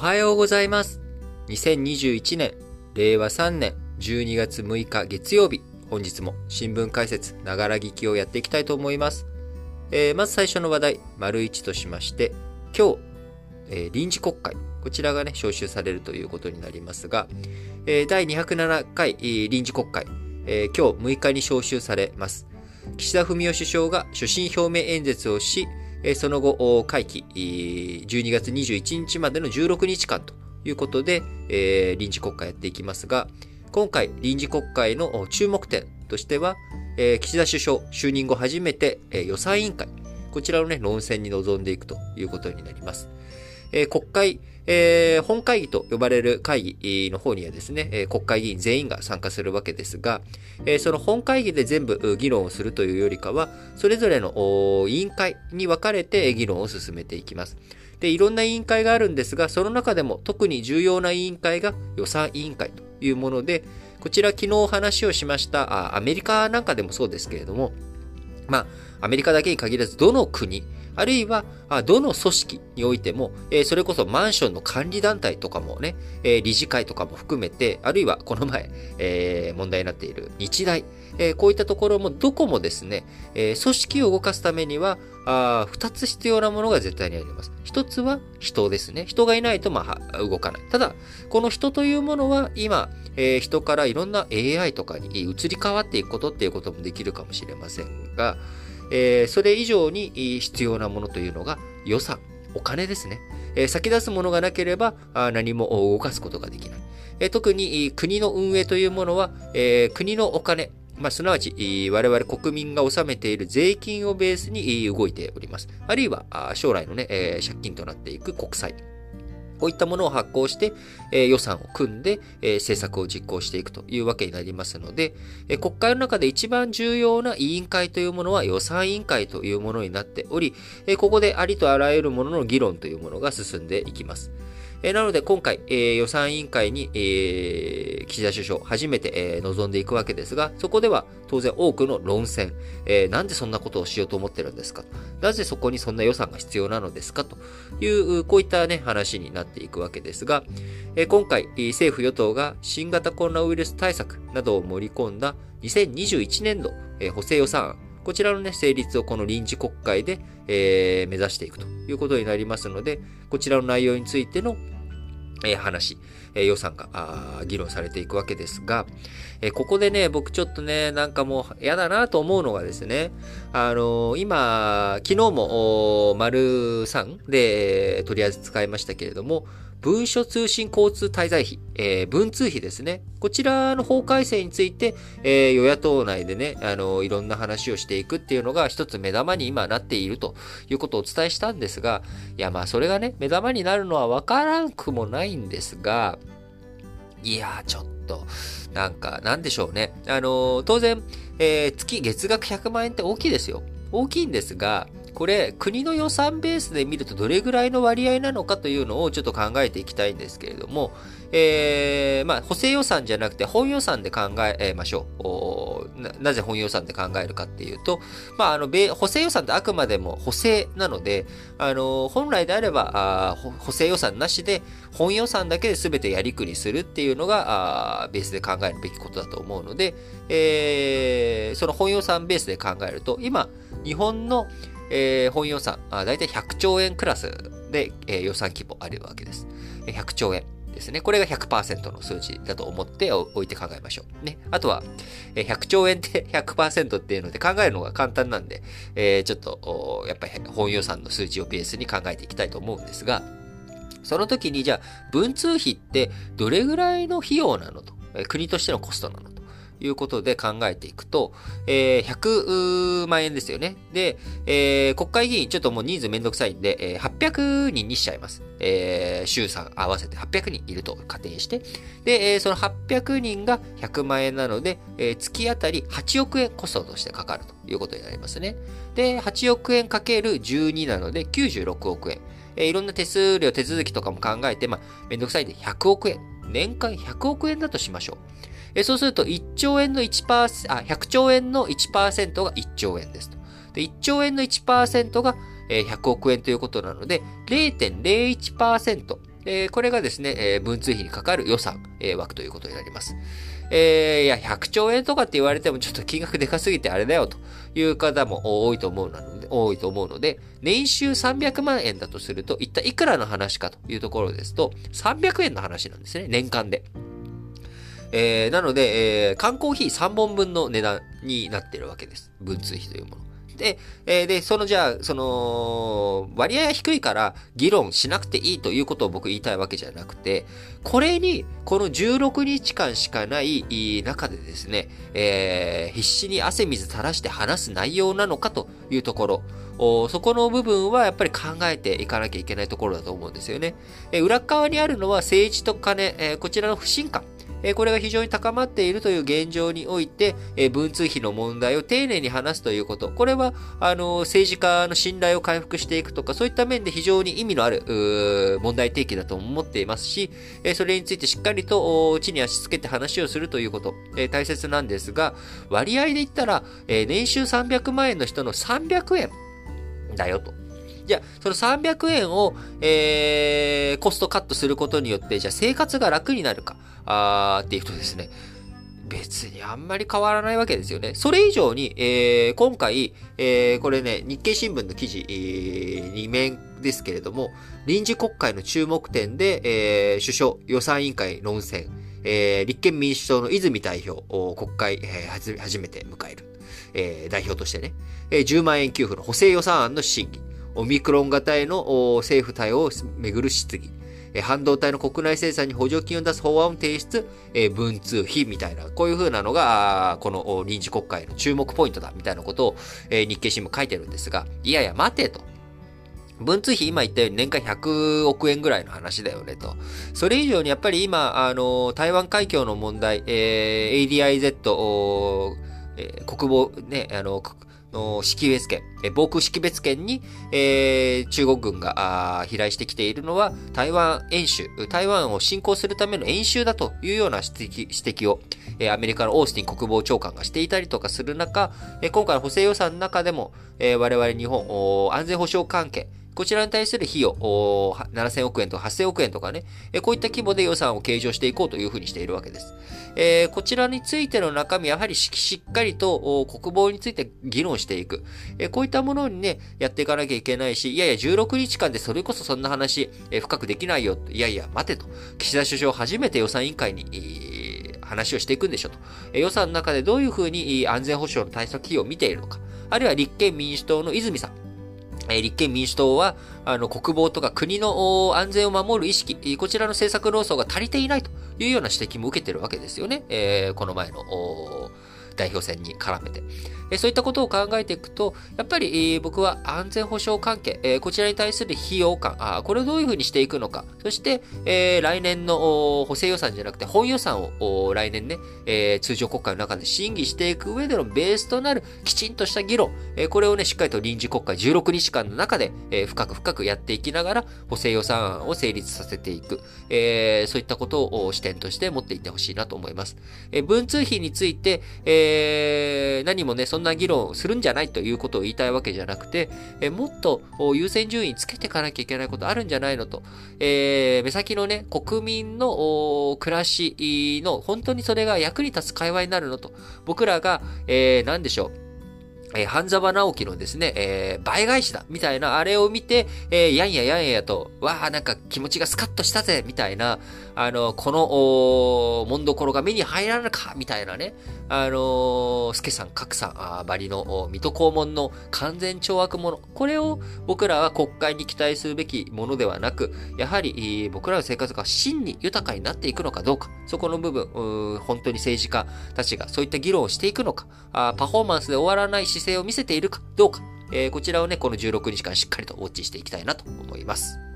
はようございます。2021年、令和3年12月6日月曜日、本日も新聞解説、ながら聞きをやっていきたいと思います。えー、まず最初の話題、丸1としまして、今日、えー、臨時国会、こちらがね、招集されるということになりますが、えー、第207回、臨時国会、え今日6日に招集されます。岸田文雄首相が所信表明演説をし、その後、会期、12月21日までの16日間ということで、臨時国会やっていきますが、今回、臨時国会の注目点としては、岸田首相就任後初めて予算委員会、こちらの、論戦に臨んでいくということになります。国会、えー、本会議と呼ばれる会議の方にはですね、え国会議員全員が参加するわけですが、えその本会議で全部議論をするというよりかは、それぞれの委員会に分かれて議論を進めていきます。で、いろんな委員会があるんですが、その中でも特に重要な委員会が予算委員会というもので、こちら昨日お話をしましたアメリカなんかでもそうですけれども、まあ、アメリカだけに限らず、どの国、あるいは、どの組織においても、それこそマンションの管理団体とかもね、理事会とかも含めて、あるいはこの前、問題になっている日大、こういったところもどこもですね、組織を動かすためには、あ二つ必要なものが絶対にあります。一つは人ですね。人がいないと、まあ、動かない。ただ、この人というものは今え、人からいろんな AI とかに移り変わっていくことっていうこともできるかもしれませんが、えー、それ以上に必要なものというのが予算、お金ですね。えー、先出すものがなければ何も動かすことができない。え、特に国の運営というものは、え、国のお金、まあ、すなわち、我々国民が納めている税金をベースに動いております。あるいは、将来のね、借金となっていく国債。こういったものを発行して、え、予算を組んで、え、政策を実行していくというわけになりますので、え、国会の中で一番重要な委員会というものは予算委員会というものになっており、えここでありとあらゆるものの議論というものが進んでいきます。えなので今回、え、予算委員会に、え、岸田首相初めて、え、臨んでいくわけですが、そこでは当然多くの論戦、え、なんでそんなことをしようと思ってるんですかなぜそこにそんな予算が必要なのですかと。いう、こういったね、話になっていくわけですが、え、今回、政府与党が新型コロナウイルス対策などを盛り込んだ2021年度、え、補正予算案、こちらのね、成立をこの臨時国会で、えー、目指していくということになりますので、こちらの内容についてのえー、話、えー、予算が議論されていくわけですが、え、ここでね、僕ちょっとね、なんかもう嫌だなと思うのがですね、あの今、昨日も、丸3で、とりあえず使いましたけれども、文書通信交通滞在費、えー、文通費ですね。こちらの法改正について、えー、与野党内でね、あの、いろんな話をしていくっていうのが一つ目玉に今なっているということをお伝えしたんですが、いや、まあ、それがね、目玉になるのはわからんくもないんですが、いや、ちょっと、なんか、なんでしょうね。あの、当然、えー、月月額100万円って大きいですよ。大きいんですが、これ、国の予算ベースで見るとどれぐらいの割合なのかというのをちょっと考えていきたいんですけれども、えー、まあ、補正予算じゃなくて本予算で考えましょう。ななぜ本予算で考えるかっていうと、まあ、あの、補正予算ってあくまでも補正なので、あの、本来であれば、あ補正予算なしで、本予算だけで全てやりくりするっていうのが、あベースで考えるべきことだと思うので、えー、その本予算ベースで考えると、今、日本の、えー、本予算、あだいたい100兆円クラスで、えー、予算規模あるわけです。100兆円ですね。これが100%の数字だと思っておいて考えましょう。ね。あとは、100兆円って100%っていうので考えるのが簡単なんで、えー、ちょっと、やっぱり本予算の数字をベースに考えていきたいと思うんですが、その時にじゃあ、文通費ってどれぐらいの費用なのと、国としてのコストなのと。いうことで考えていくと、えー、100万円ですよね。で、えー、国会議員、ちょっともう人数めんどくさいんで、えー、800人にしちゃいます。えー、衆参合わせて800人いると仮定して、で、えー、その800人が100万円なので、えー、月あたり8億円コストとしてかかるということになりますね。で、8億円かける12なので96億円。えー、いろんな手数料、手続きとかも考えて、まあ、めんどくさいんで100億円。年間100億円だとしましょう。えそうすると1兆円の1%、あ、100兆円の1%が1兆円ですと。で、1兆円の1%が100億円ということなので、0.01%、えー、これがですね、えー、文通費にかかる予算、えー、枠ということになります。えー、いや、100兆円とかって言われてもちょっと金額でかすぎてあれだよという方も多いと思うので、多いと思うので、年収300万円だとすると、一体いくらの話かというところですと、300円の話なんですね、年間で。えー、なので、えー、観光費3本分の値段になってるわけです。文通費というもの。で、えー、で、そのじゃあ、その、割合が低いから議論しなくていいということを僕言いたいわけじゃなくて、これに、この16日間しかない中でですね、えー、必死に汗水垂らして話す内容なのかというところ、そこの部分はやっぱり考えていかなきゃいけないところだと思うんですよね。え裏側にあるのは政治と金、えこちらの不信感。これが非常に高まっているという現状において、文通費の問題を丁寧に話すということ。これは、あの、政治家の信頼を回復していくとか、そういった面で非常に意味のある、問題提起だと思っていますし、それについてしっかりと地に足つけて話をするということ、大切なんですが、割合で言ったら、年収300万円の人の300円だよと。じゃあ、その300円を、えー、コストカットすることによって、じゃあ生活が楽になるか、あーっていうとですね、別にあんまり変わらないわけですよね。それ以上に、えー、今回、えー、これね、日経新聞の記事、えー、2面ですけれども、臨時国会の注目点で、えー、首相予算委員会論戦、えー、立憲民主党の泉代表を、国会、えー、初めて迎える、えー、代表としてね、えー、10万円給付の補正予算案の審議、オミクロン型への政府対応をめぐる質疑、半導体の国内生産に補助金を出す法案を提出、文通費みたいな、こういう風なのが、この臨時国会の注目ポイントだ、みたいなことを、日経新聞書いてるんですが、いやいや、待てと。文通費今言ったように年間100億円ぐらいの話だよねと。それ以上にやっぱり今、あの、台湾海峡の問題、ADIZ、えー、国防、ね、あの、の識別圏、防空識別圏に、えー、中国軍が飛来してきているのは台湾演習、台湾を侵攻するための演習だというような指摘指摘を、えー、アメリカのオースティン国防長官がしていたりとかする中、えー、今回の補正予算の中でも、えー、我々日本安全保障関係、こちらに対する費用、7000億円とか8000億円とかね、こういった規模で予算を計上していこうというふうにしているわけです。え、こちらについての中身、やはりしっかりと国防について議論していく。え、こういったものにね、やっていかなきゃいけないし、いやいや、16日間でそれこそそんな話、え、深くできないよ。いやいや、待てと。岸田首相初めて予算委員会に、話をしていくんでしょと。予算の中でどういうふうに安全保障の対策費用を見ているのか。あるいは立憲民主党の泉さん。え立憲民主党は、あの、国防とか国の安全を守る意識、こちらの政策論争が足りていないというような指摘も受けてるわけですよね。えー、この前の、代表選に絡めて。えそういったことを考えていくと、やっぱり、僕は安全保障関係、え、こちらに対する費用感、あこれをどういうふうにしていくのか、そして、え、来年の補正予算じゃなくて本予算を来年ね、え通常国会の中で審議していく上でのベースとなるきちんとした議論、えこれをね、しっかりと臨時国会16日間の中で、え深く深くやっていきながら、補正予算案を成立させていく、えそういったことを視点として持っていってほしいなと思います。え文通費について、え何もね、そんな議論するんじゃないということを言いたいわけじゃなくて、えもっと優先順位つけていかなきゃいけないことあるんじゃないのと、えー、目先のね、国民の暮らしの本当にそれが役に立つ会話になるのと、僕らが、えー、何でしょう、えー、半沢直樹のですね、えー、倍返しだみたいなあれを見て、えー、やんややんやと、わあ、なんか気持ちがスカッとしたぜみたいな、あの、この、おもんどころが目に入らなかみたいなね、あのー、スケさん、カクさん、あバリの水戸黄門の完全懲悪者。これを僕らは国会に期待するべきものではなく、やはり、僕らの生活が真に豊かになっていくのかどうか、そこの部分、本当に政治家たちがそういった議論をしていくのか、あパフォーマンスで終わらないし姿勢を見せているかどうか、えー、こちらをね、この16日間しっかりとウォッチしていきたいなと思います。